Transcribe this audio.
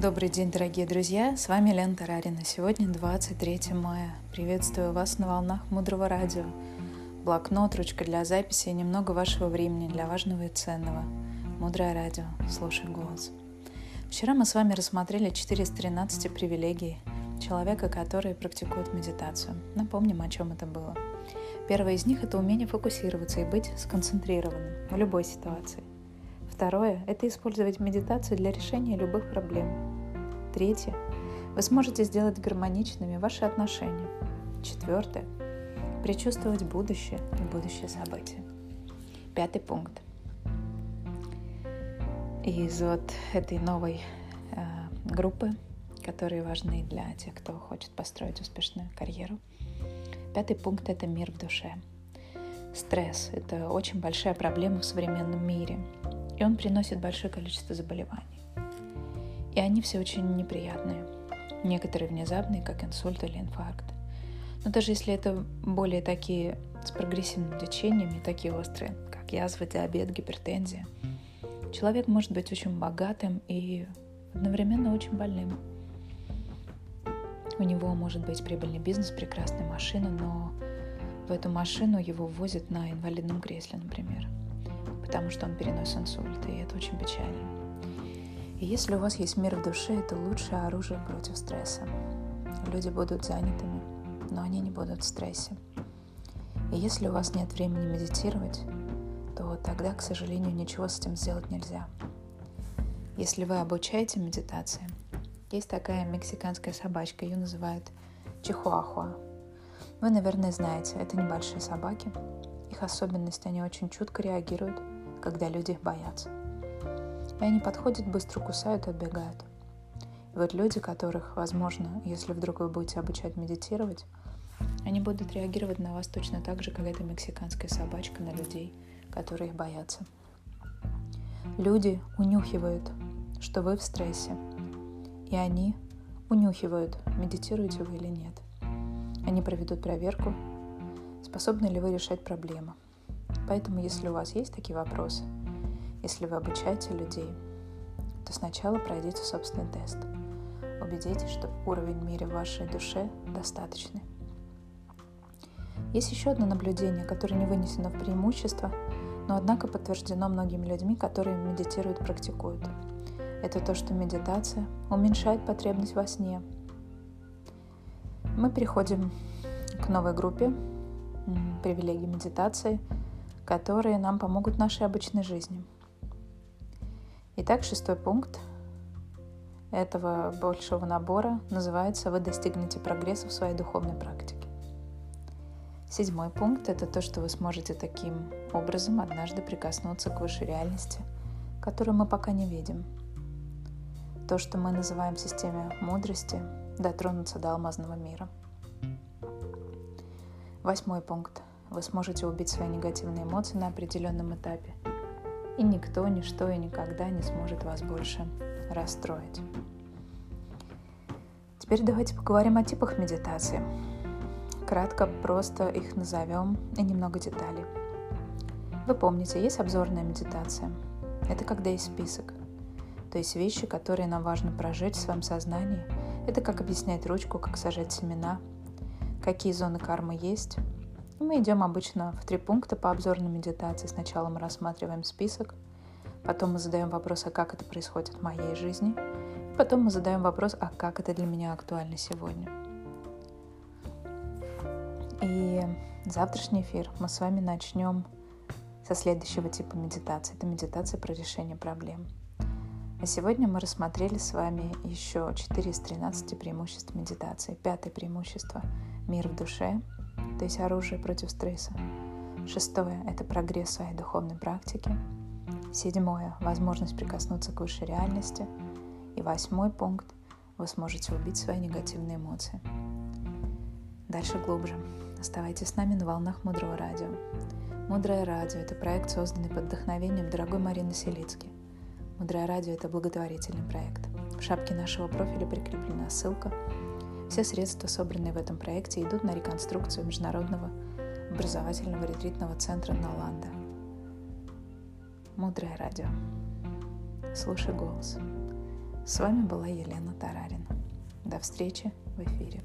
Добрый день, дорогие друзья! С вами Лена Тарарина. Сегодня 23 мая. Приветствую вас на волнах Мудрого Радио. Блокнот, ручка для записи и немного вашего времени для важного и ценного. Мудрое Радио. Слушай голос. Вчера мы с вами рассмотрели 413 привилегий человека, который практикует медитацию. Напомним, о чем это было. Первое из них – это умение фокусироваться и быть сконцентрированным в любой ситуации. Второе – это использовать медитацию для решения любых проблем. Третье – вы сможете сделать гармоничными ваши отношения. Четвертое – предчувствовать будущее и будущее события. Пятый пункт. Из вот этой новой э, группы, которые важны для тех, кто хочет построить успешную карьеру. Пятый пункт – это мир в душе. Стресс – это очень большая проблема в современном мире – и он приносит большое количество заболеваний. И они все очень неприятные. Некоторые внезапные, как инсульт или инфаркт. Но даже если это более такие с прогрессивным лечением, не такие острые, как язва, диабет, гипертензия, человек может быть очень богатым и одновременно очень больным. У него может быть прибыльный бизнес, прекрасная машина, но в эту машину его возят на инвалидном кресле, например – потому что он переносит инсульт, и это очень печально. И если у вас есть мир в душе, это лучшее оружие против стресса. Люди будут занятыми, но они не будут в стрессе. И если у вас нет времени медитировать, то тогда, к сожалению, ничего с этим сделать нельзя. Если вы обучаете медитации, есть такая мексиканская собачка, ее называют чихуахуа. Вы, наверное, знаете, это небольшие собаки. Их особенность, они очень чутко реагируют когда люди их боятся. И они подходят, быстро кусают и отбегают. И вот люди, которых, возможно, если вдруг вы будете обучать медитировать, они будут реагировать на вас точно так же, как эта мексиканская собачка на людей, которые их боятся. Люди унюхивают, что вы в стрессе, и они унюхивают, медитируете вы или нет. Они проведут проверку, способны ли вы решать проблемы – Поэтому, если у вас есть такие вопросы, если вы обучаете людей, то сначала пройдите собственный тест. Убедитесь, что уровень мира в вашей душе достаточный. Есть еще одно наблюдение, которое не вынесено в преимущество, но однако подтверждено многими людьми, которые медитируют, практикуют. Это то, что медитация уменьшает потребность во сне. Мы переходим к новой группе привилегий медитации – которые нам помогут в нашей обычной жизни. Итак, шестой пункт этого большого набора называется «Вы достигнете прогресса в своей духовной практике». Седьмой пункт – это то, что вы сможете таким образом однажды прикоснуться к высшей реальности, которую мы пока не видим. То, что мы называем системой мудрости, дотронуться до алмазного мира. Восьмой пункт вы сможете убить свои негативные эмоции на определенном этапе. И никто, ничто и никогда не сможет вас больше расстроить. Теперь давайте поговорим о типах медитации. Кратко, просто их назовем и немного деталей. Вы помните, есть обзорная медитация. Это когда есть список. То есть вещи, которые нам важно прожить в своем сознании. Это как объяснять ручку, как сажать семена, какие зоны кармы есть, мы идем обычно в три пункта по обзорной медитации. Сначала мы рассматриваем список, потом мы задаем вопрос, а как это происходит в моей жизни, и потом мы задаем вопрос, а как это для меня актуально сегодня. И завтрашний эфир мы с вами начнем со следующего типа медитации. Это медитация про решение проблем. А сегодня мы рассмотрели с вами еще 4 из 13 преимуществ медитации. Пятое преимущество – мир в душе – то есть оружие против стресса. Шестое – это прогресс своей духовной практики. Седьмое – возможность прикоснуться к высшей реальности. И восьмой пункт – вы сможете убить свои негативные эмоции. Дальше глубже. Оставайтесь с нами на волнах Мудрого Радио. Мудрое Радио – это проект, созданный под вдохновением дорогой Марины Селицки. Мудрое Радио – это благотворительный проект. В шапке нашего профиля прикреплена ссылка – все средства, собранные в этом проекте, идут на реконструкцию Международного образовательного ретритного центра Наланда. Мудрое радио. Слушай голос. С вами была Елена Тарарина. До встречи в эфире.